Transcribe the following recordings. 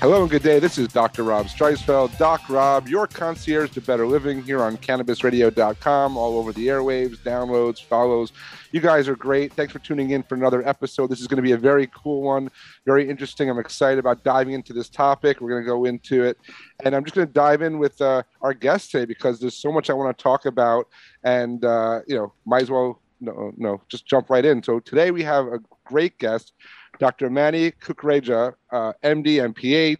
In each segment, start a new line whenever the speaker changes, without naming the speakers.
Hello and good day. This is Dr. Rob Streisfeld. Doc Rob, your concierge to better living here on cannabisradio.com, all over the airwaves, downloads, follows. You guys are great. Thanks for tuning in for another episode. This is going to be a very cool one, very interesting. I'm excited about diving into this topic. We're going to go into it. And I'm just going to dive in with uh, our guest today because there's so much I want to talk about. And, uh, you know, might as well, no, no, just jump right in. So today we have a great guest. Dr. Mani Kukreja, uh, MD, MPH.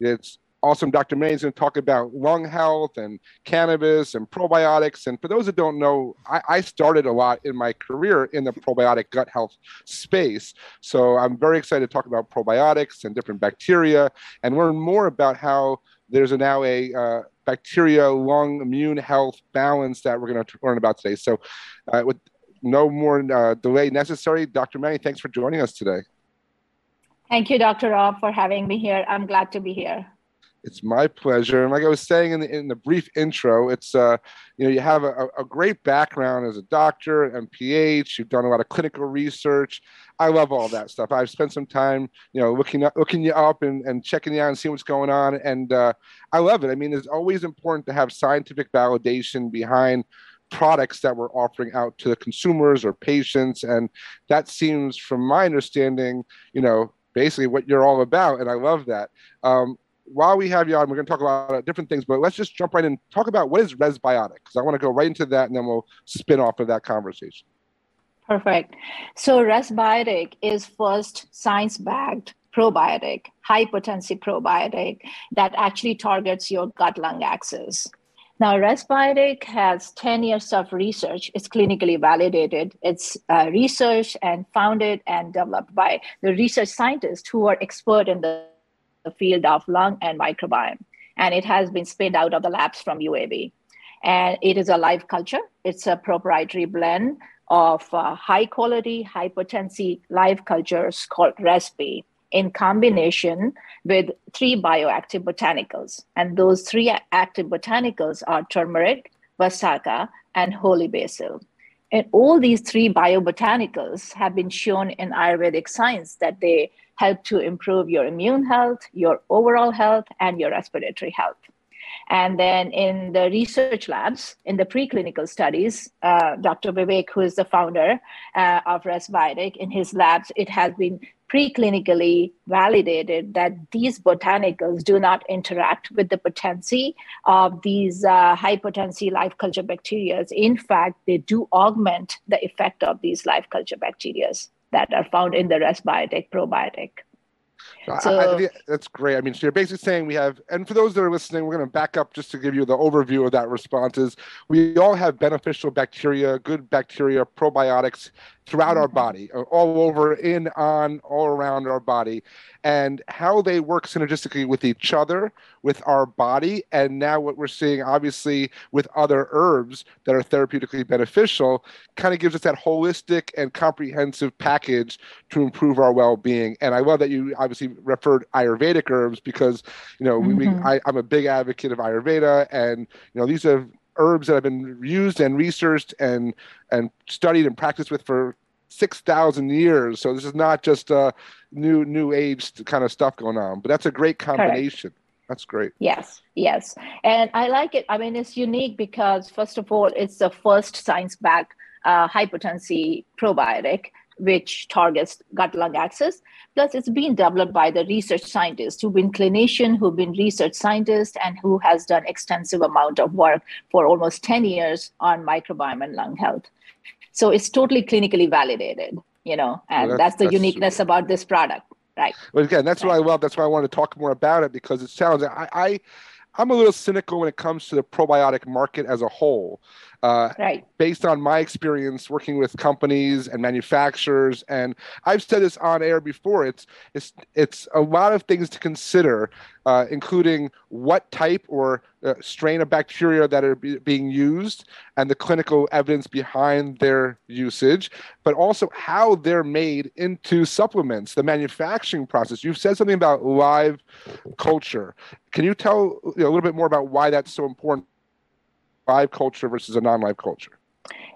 It's awesome. Dr. Mani is going to talk about lung health and cannabis and probiotics. And for those that don't know, I, I, started a lot in my career in the probiotic gut health space. So I'm very excited to talk about probiotics and different bacteria and learn more about how there's a, now a uh, bacteria lung immune health balance that we're going to learn about today. So, uh, with no more uh, delay necessary, Dr. Mani, thanks for joining us today.
Thank you, Dr. Rob, for having me here. I'm glad to be here.
It's my pleasure. And like I was saying in the, in the brief intro, it's uh, you know you have a, a great background as a doctor, MPH. You've done a lot of clinical research. I love all that stuff. I've spent some time, you know, looking up, looking you up and, and checking you out and seeing what's going on. And uh, I love it. I mean, it's always important to have scientific validation behind products that we're offering out to the consumers or patients and that seems from my understanding you know basically what you're all about, and I love that. Um, while we have you on, we're going to talk about different things, but let's just jump right in and talk about what is Resbiotic, because I want to go right into that, and then we'll spin off of that conversation.
Perfect. So Resbiotic is first science-backed probiotic, high potency probiotic that actually targets your gut lung axis. Now, Resbiotic has 10 years of research. It's clinically validated. It's uh, researched and founded and developed by the research scientists who are expert in the, the field of lung and microbiome. And it has been spun out of the labs from UAB. And it is a live culture. It's a proprietary blend of uh, high quality, high potency live cultures called Resby in combination with three bioactive botanicals. And those three active botanicals are turmeric, Vasica, and holy basil. And all these three biobotanicals have been shown in Ayurvedic science that they help to improve your immune health, your overall health, and your respiratory health. And then in the research labs, in the preclinical studies, uh, Dr. Vivek, who is the founder uh, of Resbiotic, in his labs, it has been preclinically validated that these botanicals do not interact with the potency of these uh, high potency live culture bacteria. In fact, they do augment the effect of these live culture bacteria that are found in the Resbiotic probiotic.
So, I, I that's great. I mean, so you're basically saying we have, and for those that are listening, we're going to back up just to give you the overview of that response. Is we all have beneficial bacteria, good bacteria, probiotics throughout our mm-hmm. body, uh, all over, in, on, all around our body, and how they work synergistically with each other, with our body, and now what we're seeing, obviously, with other herbs that are therapeutically beneficial, kind of gives us that holistic and comprehensive package to improve our well-being. And I love that you obviously referred Ayurvedic herbs because you know mm-hmm. we, I, I'm a big advocate of Ayurveda, and you know these are herbs that have been used and researched and and studied and practiced with for six thousand years. So this is not just a new new age kind of stuff going on, but that's a great combination. Correct. That's great.
Yes, yes, and I like it. I mean, it's unique because first of all, it's the first science-backed uh, high potency probiotic which targets gut lung axis. Plus, it's been developed by the research scientists who've been clinician, who've been research scientists, and who has done extensive amount of work for almost 10 years on microbiome and lung health. So it's totally clinically validated, you know, and well, that's, that's, the that's uniqueness about this product. Right.
Well, again, that's right. what I love. That's why I want to talk more about it because it sounds I, I I'm a little cynical when it comes to the probiotic market as a whole. Uh, right. Based on my experience working with companies and manufacturers, and I've said this on air before, it's it's it's a lot of things to consider, uh, including what type or uh, strain of bacteria that are be- being used and the clinical evidence behind their usage, but also how they're made into supplements, the manufacturing process. You've said something about live culture. Can you tell you know, a little bit more about why that's so important? Live culture versus a non-live culture?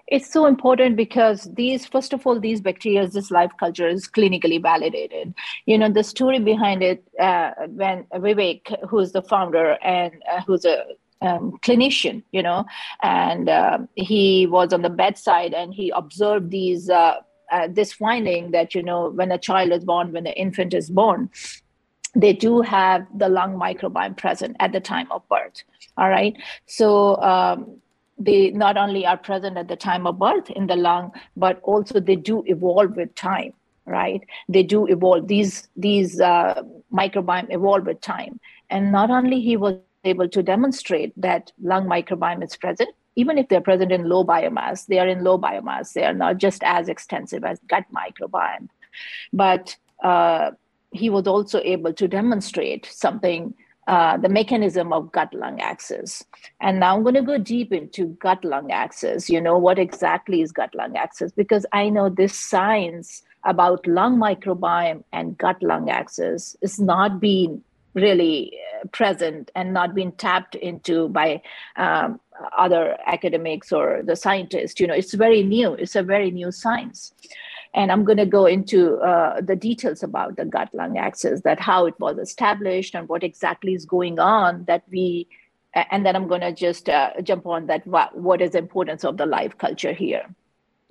It's so important because these, first of all, these bacteria, this live culture is clinically validated. You know, the story behind it, uh, when Vivek, who's the founder and uh, who's a um, clinician, you know, and uh, he was on the bedside and he observed these uh, uh, this finding that you know when a child is born, when an infant is born, they do have the lung microbiome present at the time of birth. All right, so. Um, they not only are present at the time of birth in the lung, but also they do evolve with time right they do evolve these these uh, microbiome evolve with time and not only he was able to demonstrate that lung microbiome is present, even if they're present in low biomass, they are in low biomass. They are not just as extensive as gut microbiome. But uh, he was also able to demonstrate something, uh, the mechanism of gut lung axis. And now I'm going to go deep into gut lung axis. You know, what exactly is gut lung axis? Because I know this science about lung microbiome and gut lung axis is not being really uh, present and not being tapped into by um, other academics or the scientists. You know, it's very new. It's a very new science. And I'm going to go into uh, the details about the gut lung axis, that how it was established and what exactly is going on that we, and then I'm going to just uh, jump on that what, what is the importance of the live culture here.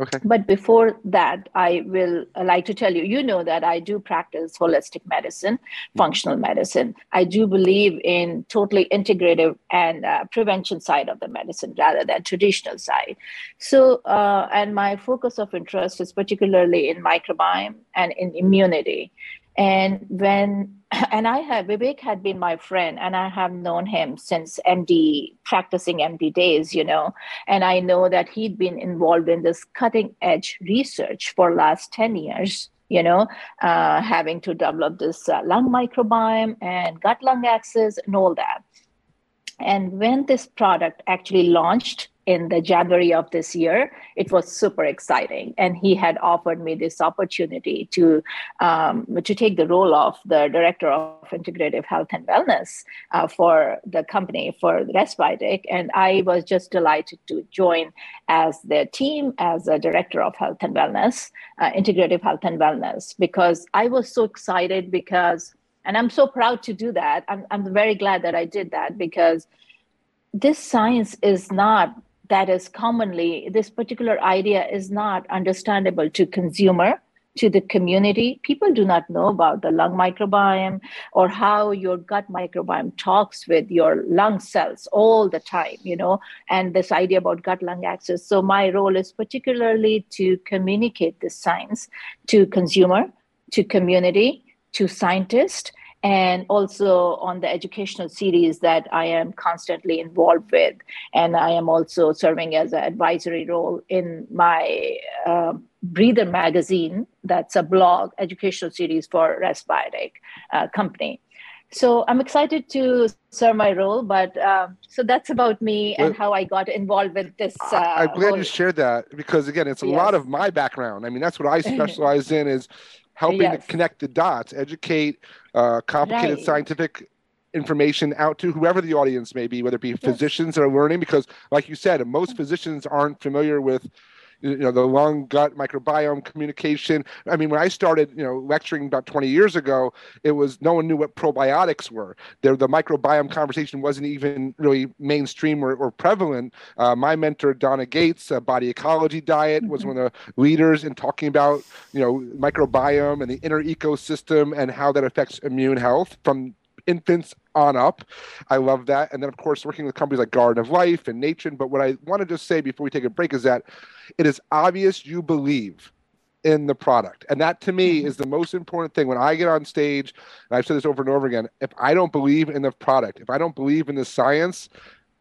Okay.
But before that, I will like to tell you, you know that I do practice holistic medicine, functional medicine. I do believe in totally integrative and uh, prevention side of the medicine rather than traditional side. So, uh, and my focus of interest is particularly in microbiome and in immunity. And when and I have Vivek had been my friend, and I have known him since MD practicing MD days, you know, and I know that he'd been involved in this cutting edge research for last ten years. You know, uh, having to develop this uh, lung microbiome and gut lung axis and all that. And when this product actually launched in the January of this year, it was super exciting. And he had offered me this opportunity to um, to take the role of the director of integrative health and wellness uh, for the company for Respironics. And I was just delighted to join as their team as a director of health and wellness, uh, integrative health and wellness, because I was so excited because and i'm so proud to do that i'm, I'm very glad that i did that because this science is not that is commonly this particular idea is not understandable to consumer to the community. People do not know about the lung microbiome or how your gut microbiome talks with your lung cells all the time you know and this idea about gut lung axis. So my role is particularly to communicate this science to consumer to community to scientists and also on the educational series that I am constantly involved with. And I am also serving as an advisory role in my uh, Breather magazine, that's a blog educational series for Respironics uh, company. So I'm excited to serve my role, but uh, so that's about me and how I got involved with this. Uh,
I'm glad role. you shared that because again, it's a yes. lot of my background. I mean, that's what I specialize in is helping yes. to connect the dots, educate uh, complicated right. scientific information out to whoever the audience may be, whether it be yes. physicians that are learning, because like you said, most physicians aren't familiar with you know the lung gut microbiome communication. I mean when i started you know lecturing about 20 years ago it was no one knew what probiotics were. There the microbiome conversation wasn't even really mainstream or, or prevalent. Uh, my mentor donna gates uh, body ecology diet was mm-hmm. one of the leaders in talking about you know microbiome and the inner ecosystem and how that affects immune health from infants on up. I love that. And then, of course, working with companies like Garden of Life and Nature. But what I want to just say before we take a break is that it is obvious you believe in the product. And that to me mm-hmm. is the most important thing. When I get on stage, and I've said this over and over again, if I don't believe in the product, if I don't believe in the science,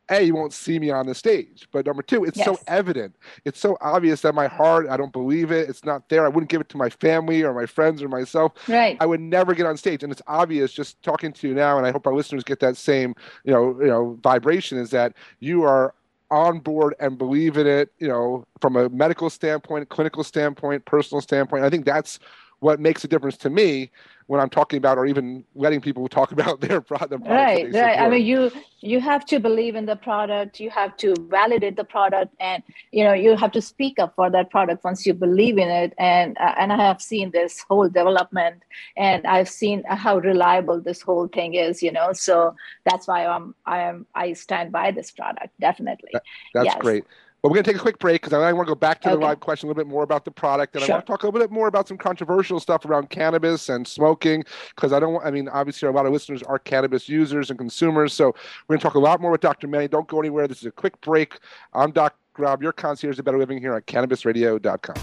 a you won't see me on the stage. But number two it's yes. so evident. It's so obvious that my heart i don't believe it. It's not there. I wouldn't give it to my family or my friends or myself.
Right.
I would never get on stage. And it's obvious just talking to you now and i hope our listeners get that same you know you know vibration is that you are on board and believe in it you know from a medical standpoint clinical standpoint personal standpoint. I think that's what makes a difference to me when I'm talking about or even letting people talk about their product.
right, right. I mean, you you have to believe in the product. You have to validate the product, and you know you have to speak up for that product once you believe in it. And uh, and I have seen this whole development, and I've seen how reliable this whole thing is. You know, so that's why I'm I am I stand by this product definitely. That,
that's yes. great. But we're going to take a quick break because I want to go back to okay. the live question a little bit more about the product. And sure. I want to talk a little bit more about some controversial stuff around cannabis and smoking because I don't want, I mean, obviously, a lot of listeners are cannabis users and consumers. So we're going to talk a lot more with Dr. Mani. Don't go anywhere. This is a quick break. I'm Doc Rob, your concierge to better living here at cannabisradio.com.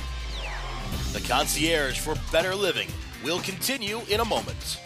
The concierge for better living will continue in a moment.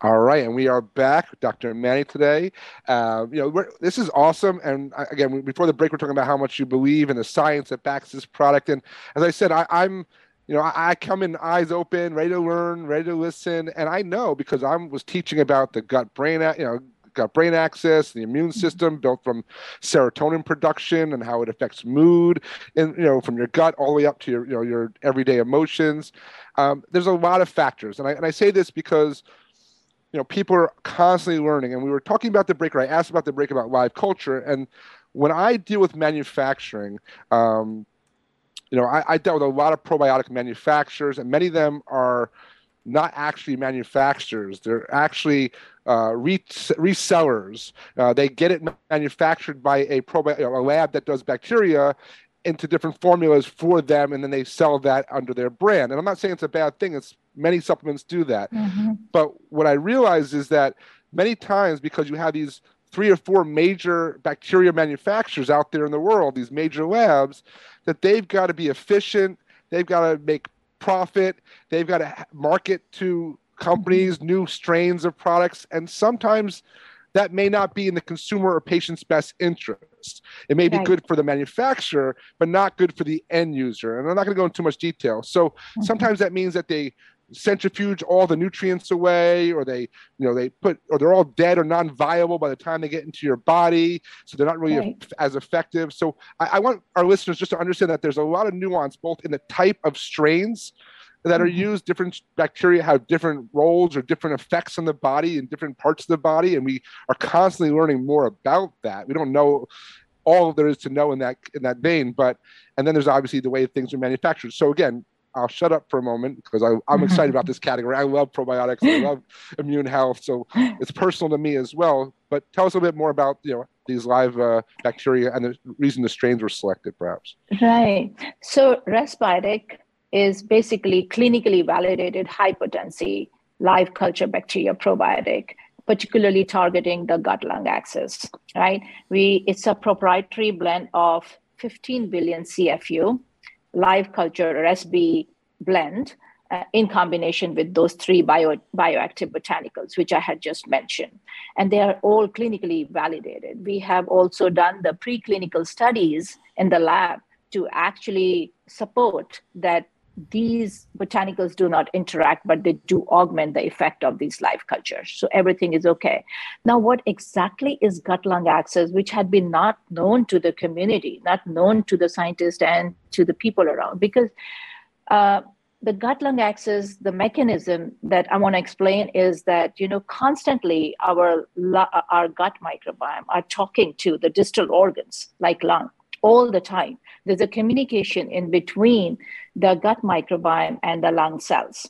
All right, and we are back, Dr. Mani today. Uh, you know, this is awesome. And again, before the break, we're talking about how much you believe in the science that backs this product. And as I said, I, am you know, I, I, come in eyes open, ready to learn, ready to listen, and I know because I was teaching about the gut brain, you know, gut brain axis, the immune mm-hmm. system built from serotonin production and how it affects mood, and you know, from your gut all the way up to your, you know, your everyday emotions. Um, there's a lot of factors, and I and I say this because you know people are constantly learning. And we were talking about the breaker i asked about the break about live culture. And when i deal with manufacturing um, you know I, I dealt with a lot of probiotic manufacturers and many of them are not actually manufacturers. They're actually uh, resellers. Uh, they get it manufactured by a, probi- a lab that does bacteria into different formulas for them and then they sell that under their brand and i'm not saying it's a bad thing it's many supplements do that mm-hmm. but what i realize is that many times because you have these three or four major bacteria manufacturers out there in the world these major labs that they've got to be efficient they've got to make profit they've got to market to companies mm-hmm. new strains of products and sometimes that may not be in the consumer or patient's best interest. It may be good for the manufacturer, but not good for the end user. And I'm not going to go into too much detail. So mm-hmm. sometimes that means that they centrifuge all the nutrients away or they you know they put or they're all dead or non-viable by the time they get into your body so they're not really right. as effective so I, I, want our listeners just to understand that there's a lot of nuance both in the type of strains that are mm-hmm. used. Different bacteria have different roles or different effects on the body in different parts of the body, and we are constantly learning more about that. We don't know all there is to know in that in that vein, but and then there's obviously the way things are manufactured. So again, I'll shut up for a moment because I, am excited about this category. I love probiotics. I love immune health, so it's personal to me as well. But tell us a bit more about you know these live uh, bacteria and the reason the strains were selected, perhaps.
Right. So Resbiotic is basically clinically validated high potency live culture bacteria probiotic particularly targeting the gut lung axis right we it's a proprietary blend of 15 billion cfu live culture rsb blend uh, in combination with those three bio, bioactive botanicals, which I had just mentioned. And they are all clinically validated. We have also done the preclinical studies in the lab to actually support that these botanicals do not interact, but they do augment the effect of these live cultures. So everything is okay. Now, what exactly is gut lung axis, which had been not known to the community, not known to the scientists and to the people around? Because uh, the gut lung axis, the mechanism that I want to explain is that, you know, constantly our, our gut microbiome are talking to the distal organs like lung all the time. There's a communication in between the gut microbiome and the lung cells.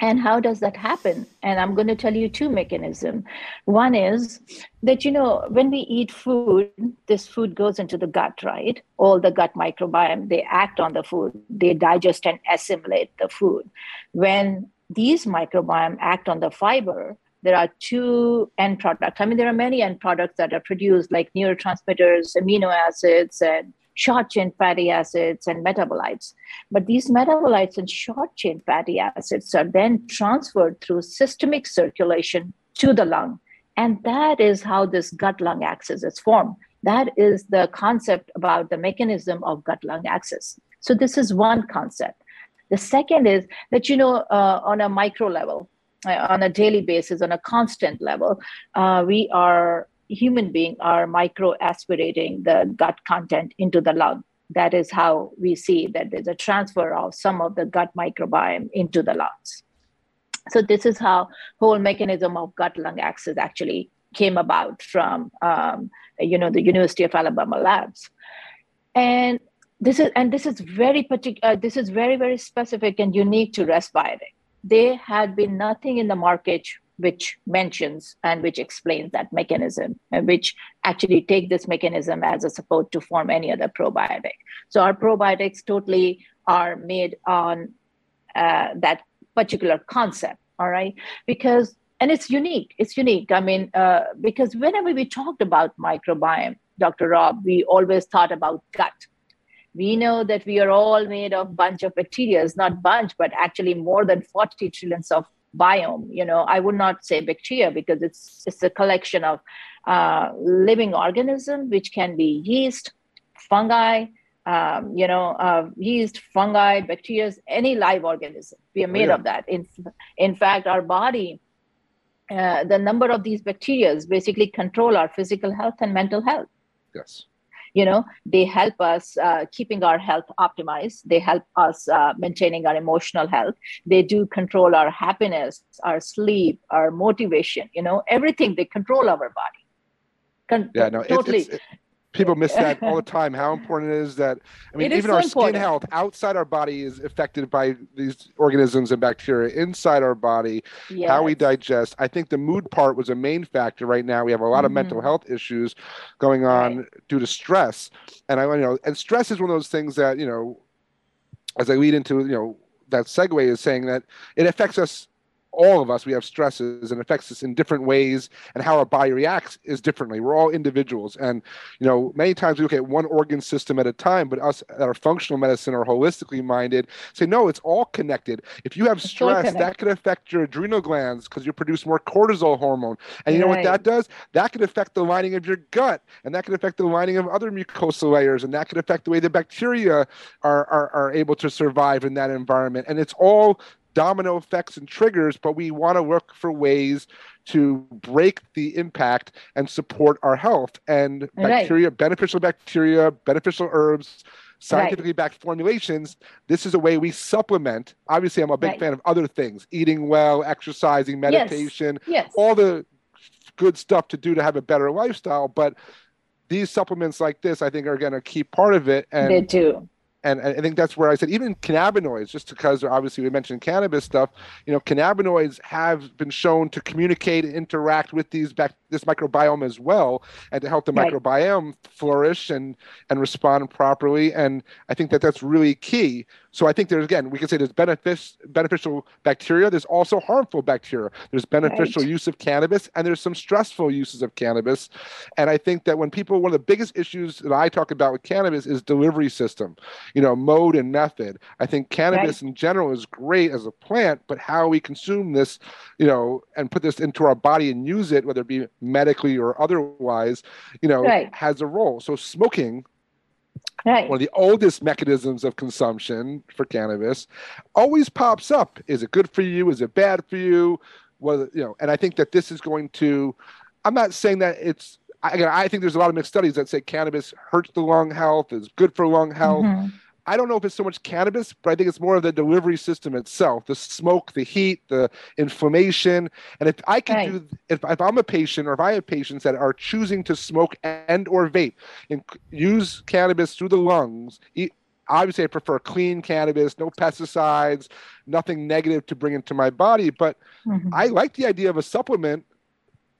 And how does that happen? And I'm going to tell you two mechanisms. One is that, you know, when we eat food, this food goes into the gut, right? All the gut microbiome, they act on the food, they digest and assimilate the food. When these microbiome act on the fiber, there are two end products. I mean, there are many end products that are produced, like neurotransmitters, amino acids, and short chain fatty acids and metabolites. But these metabolites and short chain fatty acids are then transferred through systemic circulation to the lung. And that is how this gut lung axis is formed. That is the concept about the mechanism of gut lung axis. So, this is one concept. The second is that, you know, uh, on a micro level, uh, on a daily basis, on a constant level, uh, we are human being are micro aspirating the gut content into the lung that is how we see that there's a transfer of some of the gut microbiome into the lungs. So this is how whole mechanism of gut-lung axis actually came about from um, you know the University of Alabama labs, and this is and this is very particular. Uh, this is very very specific and unique to Resbiotic. There had been nothing in the market which mentions and which explains that mechanism and which actually take this mechanism as a support to form any other probiotic. So our probiotics totally are made on uh, that particular concept all right? Because and it's unique it's unique. I mean uh, because whenever we talked about microbiome dr rob we always thought about gut. We know that we are all made of bunch of bacteria not bunch but actually more than 40 trillions of biome you know i would not say bacteria because it's it's a collection of uh, living organism which can be yeast fungi um, you know uh, yeast fungi bacteria any live organism. We are made oh, yeah. of that. In in fact our body uh, the number of these bacteria basically control our physical health and mental health.
Yes
you know they help us uh, keeping our health optimized. They help us uh, maintaining our emotional health. They do control our happiness our sleep our motivation you know everything they control our body.
Con- yeah no totally. it's, it's, people miss that all the time how important it is that i mean even so our important. skin health outside our body is affected by these organisms and bacteria inside our body yes. how we digest i think the mood part was a main factor right now we have a lot mm-hmm. of mental mm-hmm. health issues going on right. due to stress and i you know and stress is one of those things that you know as i lead into you know that segue is saying that it affects us all of us we have stresses and affects us in different ways and how our body reacts is differently. We're all individuals. And you know many times we look at one organ system at a time but us that are functional medicine or holistically minded say no it's all connected. If you have stress that could affect your adrenal glands because you produce more cortisol hormone. And you know what that does? That could affect the lining of your gut and that could affect the lining of other mucosal layers and that could affect the way the bacteria are, are, are able to survive in that environment. And it's all domino effects and triggers, but we want to look for ways to break the impact and support our health. And bacteria, right. beneficial bacteria, beneficial herbs, scientifically right. backed formulations, this is a way we supplement. Obviously, I'm a big right. fan of other things eating well, exercising, meditation,
yes. Yes.
all the good stuff to do to have a better lifestyle. But these supplements like this, I think, are going to keep part of it. And
they do
and I think that's where I said even cannabinoids, just because obviously we mentioned cannabis stuff, you know, cannabinoids have been shown to communicate and interact with these back this microbiome as well, and to help the right. microbiome flourish and and respond properly. And I think that that's really key. So I think there's again, we can say there's benefits, beneficial bacteria. There's also harmful bacteria. There's beneficial right. use of cannabis, and there's some stressful uses of cannabis. And I think that when people, one of the biggest issues that I talk about with cannabis is delivery system, you know, mode and method. I think cannabis right. in general is great as a plant, but how we consume this, you know, and put this into our body and use it, whether it be medically or otherwise, you know, right. has a role. So smoking Right. One of the oldest mechanisms of consumption for cannabis always pops up. Is it good for you? Is it bad for you? Well, you know, and I think that this is going to. I'm not saying that it's. Again, I think there's a lot of mixed studies that say cannabis hurts the lung health, is good for lung health. Mm-hmm. I don't know if it's so much cannabis, but I think it's more of the delivery system itself, the smoke, the heat, the inflammation. And if I can right. do, if, if I'm a patient or if I have patients that are choosing to smoke and or vape and use cannabis through the lungs, eat, obviously I prefer clean cannabis, no pesticides, nothing negative to bring into my body. But mm-hmm. I like the idea of a supplement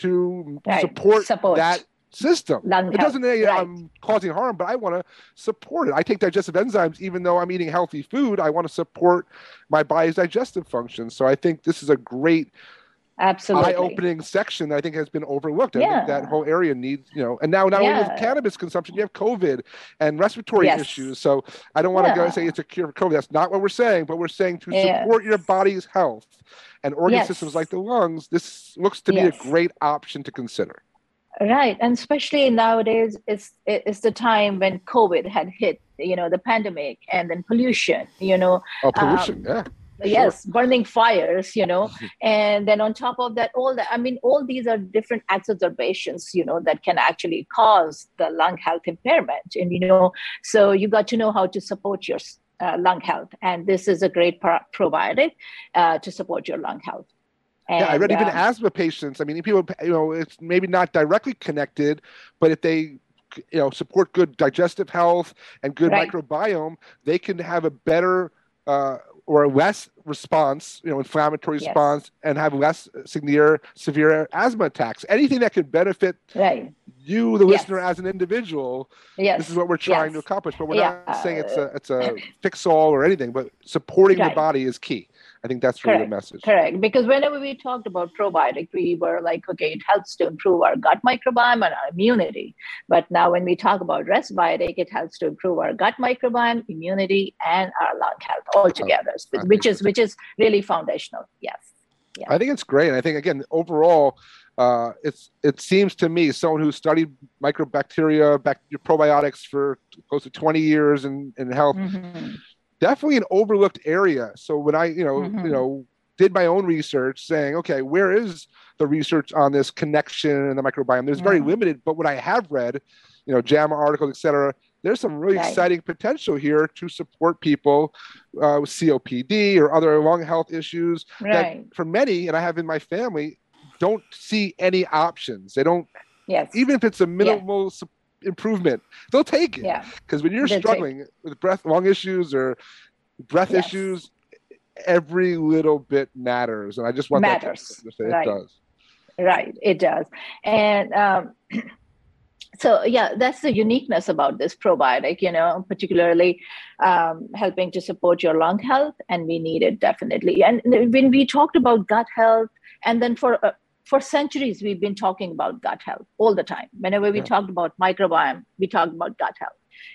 to right. support, support, that system. It doesn't mean right. I'm causing harm, but I want to support it. I take digestive enzymes, even though I'm eating healthy food. I want to support my body's digestive function. So I think this is a great
absolutely
eye-opening section that I think has been overlooked. I yeah. think that whole area needs, you know, and now not yeah. only with cannabis consumption, you have COVID and respiratory yes. issues. So I don't want to yeah. go say it's a cure for COVID. That's not what we're saying, but we're saying to yes. support your body's health and organ yes. systems like the lungs. This looks to be a great option to consider.
Right, and especially nowadays, it's it's the time when COVID had hit, you know, the pandemic and then pollution, you know.
Oh, pollution, um, yeah.
yes burning fires you know and then on top of that all that i mean all these are different exacerbations you know that can actually cause the lung health impairment and you know so you got to know how to support your uh, lung health and this is a great pro- probiotic uh, to support your lung health
and, yeah, I read um, even asthma patients. I mean, people, you know, it's maybe not directly connected, but if they you know support good digestive health and good right. microbiome they can have a better uh, or less response, you know, inflammatory yes. response, and have less severe severe asthma attacks. Anything that can benefit right. you, the yes. listener, as an individual. Yes. This is what we're trying yes. to accomplish. But we're yeah. not saying it's a it's a fix all or anything. But supporting right. the body is key. I think that's really
Correct.
the message.
Correct. Because whenever we talked about probiotic, we were like, okay, it helps to improve our gut microbiome and our immunity. But now when we talk about Resbiotic, it helps to improve our gut microbiome, immunity, and our lung health altogether, oh, which is which is really foundational. Yes.
Yeah. I think it's great. And I think again, overall, uh, it's it seems to me someone who studied microbacteria, bac- probiotics for close to 20 years in, in health. Mm-hmm definitely an overlooked area. So when I, you know, mm-hmm. you know, did my own research saying, okay, where is the research on this connection and the microbiome? There's very limited, but what I have read, you know, JAMA articles, et cetera, there's some really right. exciting potential here to support people uh, with COPD or other lung health issues right. that for many, and I have in my family, don't see any options. They don't, yes. even if it's a minimal yeah improvement, they'll take it. Yeah. Because when you're struggling take... with breath, lung issues or breath yes. issues, every little bit matters. And I just want matters. that to say right. it does.
Right, it does. And um, so yeah that's the uniqueness about this probiotic you know particularly um, helping to support your lung health and we need it definitely and when we talked about gut health and then for uh, for centuries we've been talking about gut health all the time whenever we yeah. talked about microbiome we talked about gut health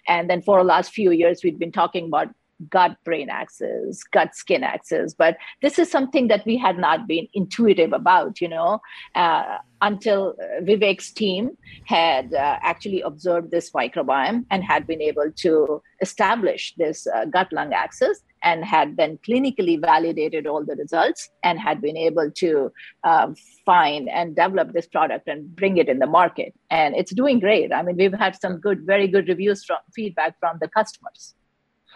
and then for the last few years we've been talking about gut brain axis gut skin axis but this is something that we had not been intuitive about you know uh, until uh, vivek's team had uh, actually observed this microbiome and had been able to establish this uh, gut lung axis and had then clinically validated all the results and had been able to um, find and develop this product and bring it in the market. And it's doing great. I mean we've had some good very good reviews from feedback from the customers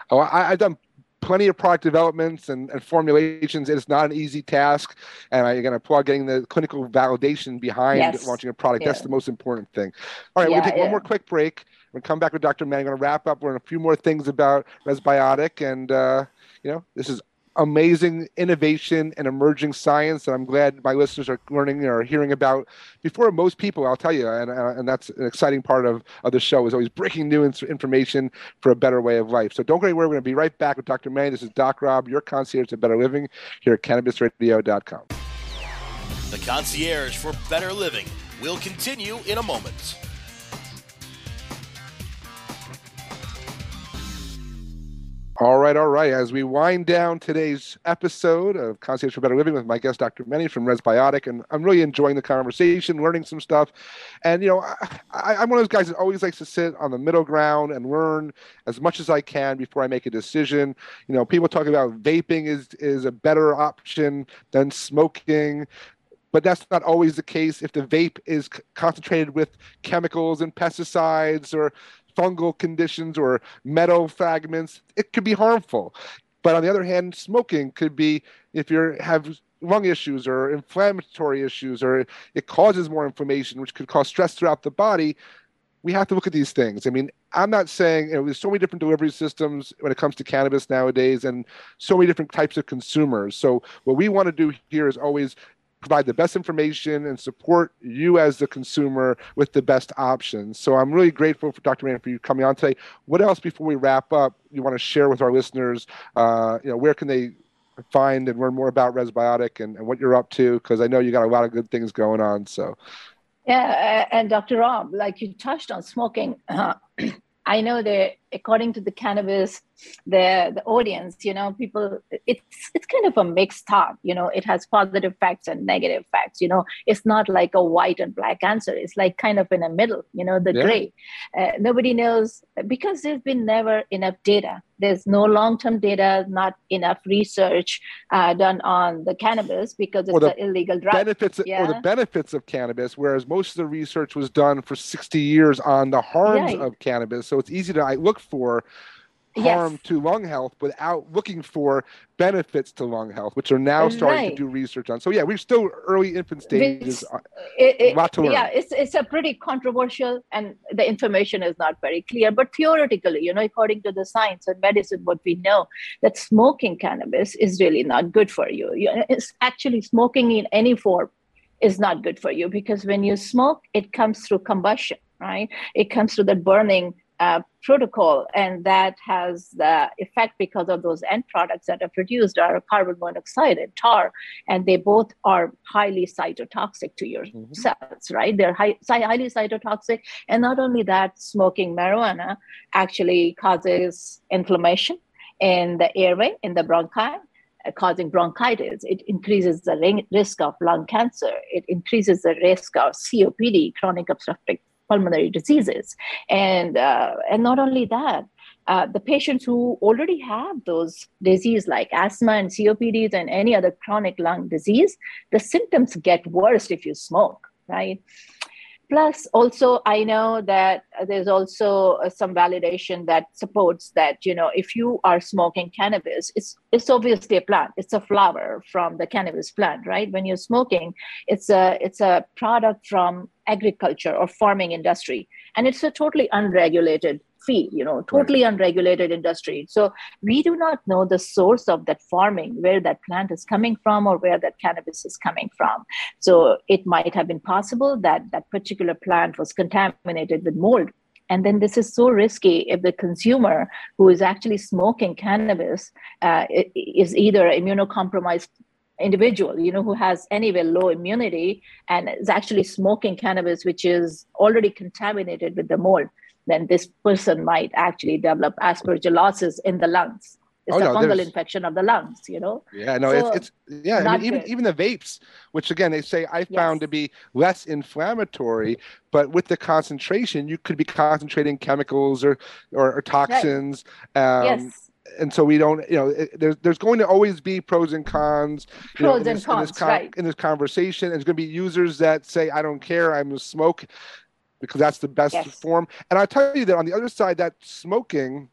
Oh, I, have done plenty of product developments and, and, formulations. It's not an easy task, and I'm going to applaud getting the clinical validation behind yes. launching a product. Yeah. That's the most important thing. All right, yeah, we'll take yeah. one more quick break. We'll come back with Dr. Manning. I'm going to wrap up. We're in a few more things about Resbiotic, and uh, you know, this is amazing innovation and emerging science that I'm glad my listeners are learning or hearing about before most people, I'll tell you. And, uh, and that's an exciting part of, of the show is always breaking new information for a better way of life. So don't go anywhere. We're going to be right back with Dr. May. This is Doc Rob, your concierge to better living here at cannabisradio.com.
The concierge for better living will continue in a moment.
All right, all right. As we wind down today's episode of Concierge for Better Living with my guest, Dr. Mani from Resbiotic, and I'm really enjoying the conversation, learning some stuff. And, you know, I, am one of those guys that always likes to sit on the middle ground and learn as much as I can before I make a decision. You know, people talk about vaping is, is a better option than smoking but that's not always the case if the vape is concentrated with chemicals and pesticides or fungal conditions or metal fragments, it could be harmful. But on the other hand, smoking could be if you have lung issues or inflammatory issues or it causes more inflammation, which could cause stress throughout the body. We have to look at these things. I mean, I'm not saying you know, there's so many different delivery systems when it comes to cannabis nowadays, and so many different types of consumers. So what we want to do here is always provide the best information and support you as the consumer with the best options. So I'm really grateful for Dr. Mann for you coming on today. What else before we wrap up you want to share with our listeners? Uh, you know, where can they find and learn more about Resbiotic and, and what you're up to? Because I know you got a lot of good things going on. So.
Yeah, and Dr. Rob, like you touched on smoking, uh, I know that according to the cannabis the the audience you know people it's it's kind of a mixed thought you know it has positive facts and negative facts you know it's not like a white and black answer it's like kind of in the middle you know the yeah. gray uh, nobody knows because there's been never enough data there's no long-term data not enough research uh, done on the cannabis because it's an illegal drug
benefits yeah. or the benefits of cannabis whereas most of the research was done for 60 years on the harms right. of cannabis so it's easy to look for harm yes. to lung health without looking for benefits to lung health, which are now starting right. to do research on. So yeah, we're still early infant stages.
It, it, lot to learn. Yeah, it's it's a pretty controversial, and the information is not very clear. But theoretically, you know, according to the science and medicine, what we know that smoking cannabis is really not good for you. It's actually smoking in any form is not good for you because when you smoke, it comes through combustion, right? It comes through the burning uh, protocol, and that has the effect because of those end products that are produced are carbon monoxide and tar, and they both are highly cytotoxic to your mm-hmm. cells, right? They're high, highly cytotoxic, and not only that, smoking marijuana actually causes inflammation in the airway, in the bronchi, uh, causing bronchitis. It increases the risk of lung cancer. It increases the risk of COPD, chronic obstructive pulmonary diseases. And, uh, and not only that, uh, the patients who already have those disease like asthma and COPD and any other chronic lung disease, the symptoms get worse if you smoke, right? Plus also i know that there's also uh, some validation that supports that you know if you are smoking cannabis it's it's obviously a plant. It's a flower from the cannabis plant right? When you're smoking it's a it's a product from agriculture or farming industry. And it's a totally unregulated you know, totally right. unregulated industry. So we do not know the source of that farming, where that plant is coming from or where that cannabis is coming from. So it might have been possible that that particular plant was contaminated with mold. And then this is so risky if the consumer who is actually smoking cannabis uh, is either an immunocompromised individual you know who has anyway low immunity and is actually smoking cannabis which is already contaminated with the mold then this person might actually develop aspergillosis in the lungs. It's oh, a no, fungal there's... infection of the lungs, you know.
Yeah, no, so, it's, it's yeah. I mean, even even the vapes, which again they say I found yes. to be less inflammatory, but with the concentration, you could be concentrating chemicals or or, or toxins. Right. Um, yes and so we don't you know it, there's there's going to always be pros and cons
pros know, and this, cons
in this, con-
right.
in this conversation and there's going to be users that say i don't care i'm a smoke because that's the best yes. form. And I tell you that on the other side, that smoking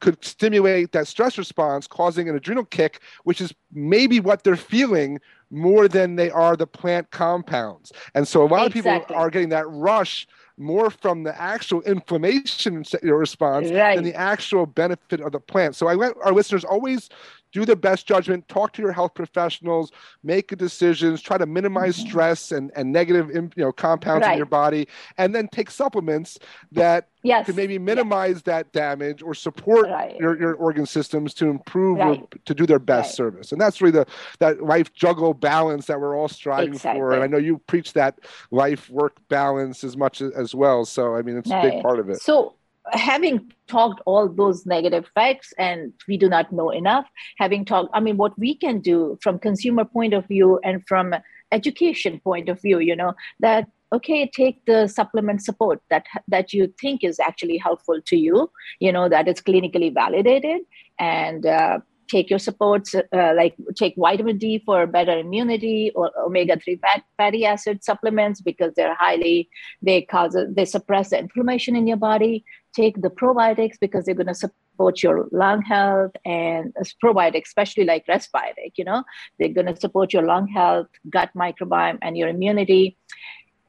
could stimulate that stress response, causing an adrenal kick, which is maybe what they're feeling more than they are the plant compounds. And so a lot exactly. of people are getting that rush more from the actual inflammation response right. than the actual benefit of the plant. So I let our listeners always do the best judgment, talk to your health professionals, make decisions, try to minimize mm-hmm. stress and, and negative you know compounds right. in your body, and then take supplements that yes. can maybe minimize yes. that damage or support right. your, your organ systems to improve right. or to do their best service. And that's really the that life juggle balance that we're all striving exactly. for. And I know you preach that life work balance as much as, as well. So I mean it's a big part of it.
So having talked all those negative facts and we do not know enough having talked i mean what we can do from consumer point of view and from education point of view you know that okay take the supplement support that that you think is actually helpful to you you know that is clinically validated and uh, take your supports uh, like take vitamin d for better immunity or omega-3 fat, fatty acid supplements because they're highly they cause they suppress the inflammation in your body take the probiotics because they're going to support your lung health and probiotics especially like Resbiotic you know they're going to support your lung health gut microbiome and your immunity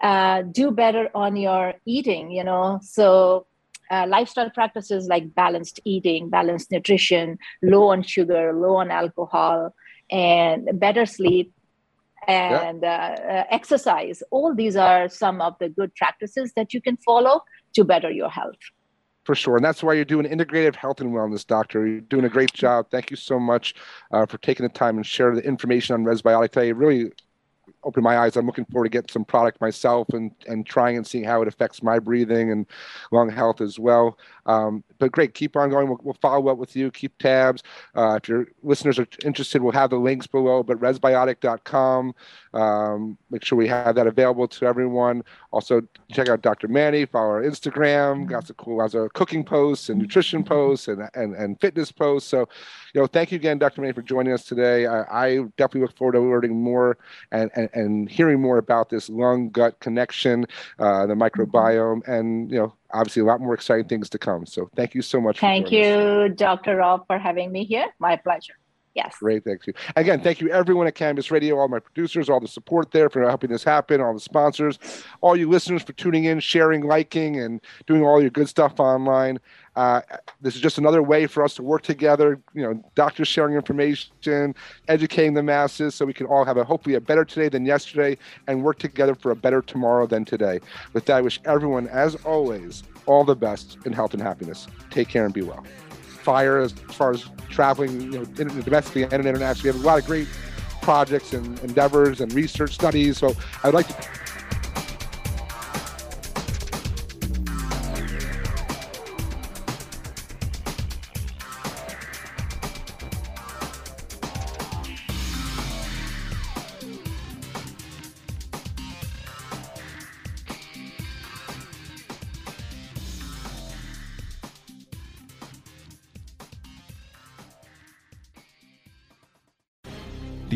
uh, do better on your eating you know so uh, lifestyle practices like balanced eating, balanced nutrition, low on sugar, low on alcohol, and better sleep and yeah. uh, uh, exercise. All these are some of the good practices that you can follow to better your health.
For sure. And that's why you're doing integrative health and wellness, doctor. You're doing a great job. Thank you so much uh, for taking the time and sharing the information on Resbiotic today. Really opened my eyes. I'm looking forward to get some product myself and and trying and seeing how it affects my breathing and lung health as well. Um, but great, keep on going. We'll, we'll, follow up with you. Keep tabs. Uh, if your listeners are interested, we'll have the links below. But resbiotic.com. Um, make sure we have that available to everyone. Also, check out Dr. Mani. Follow our Instagram. Got some cool, has a cooking posts and nutrition posts and, and and fitness posts. So, you know, thank you again, Dr. May, for joining us today. I, I definitely look forward to learning more and, and, and hearing more about this lung gut connection, uh, the microbiome, and you know, obviously a lot more exciting things to come. So thank you so much.
Thank you, Dr. Rob, for having me here. My pleasure. Yes.
Great. Thank you. Again, thank you everyone at Cannabis Radio, all my producers, all the support there for helping this happen, all the sponsors, all you listeners for tuning in, sharing, liking, and doing all your good stuff online. Uh, this is just another way for us to work together. You know, doctors sharing information, educating the masses, so we can all have a hopefully a better today than yesterday, and work together for a better tomorrow than today. With that, I wish everyone, as always, all the best in health and happiness. Take care and be well. Fire as far as traveling, you know, domestically and internationally. We have a lot of great projects and endeavors and research studies. So I'd like to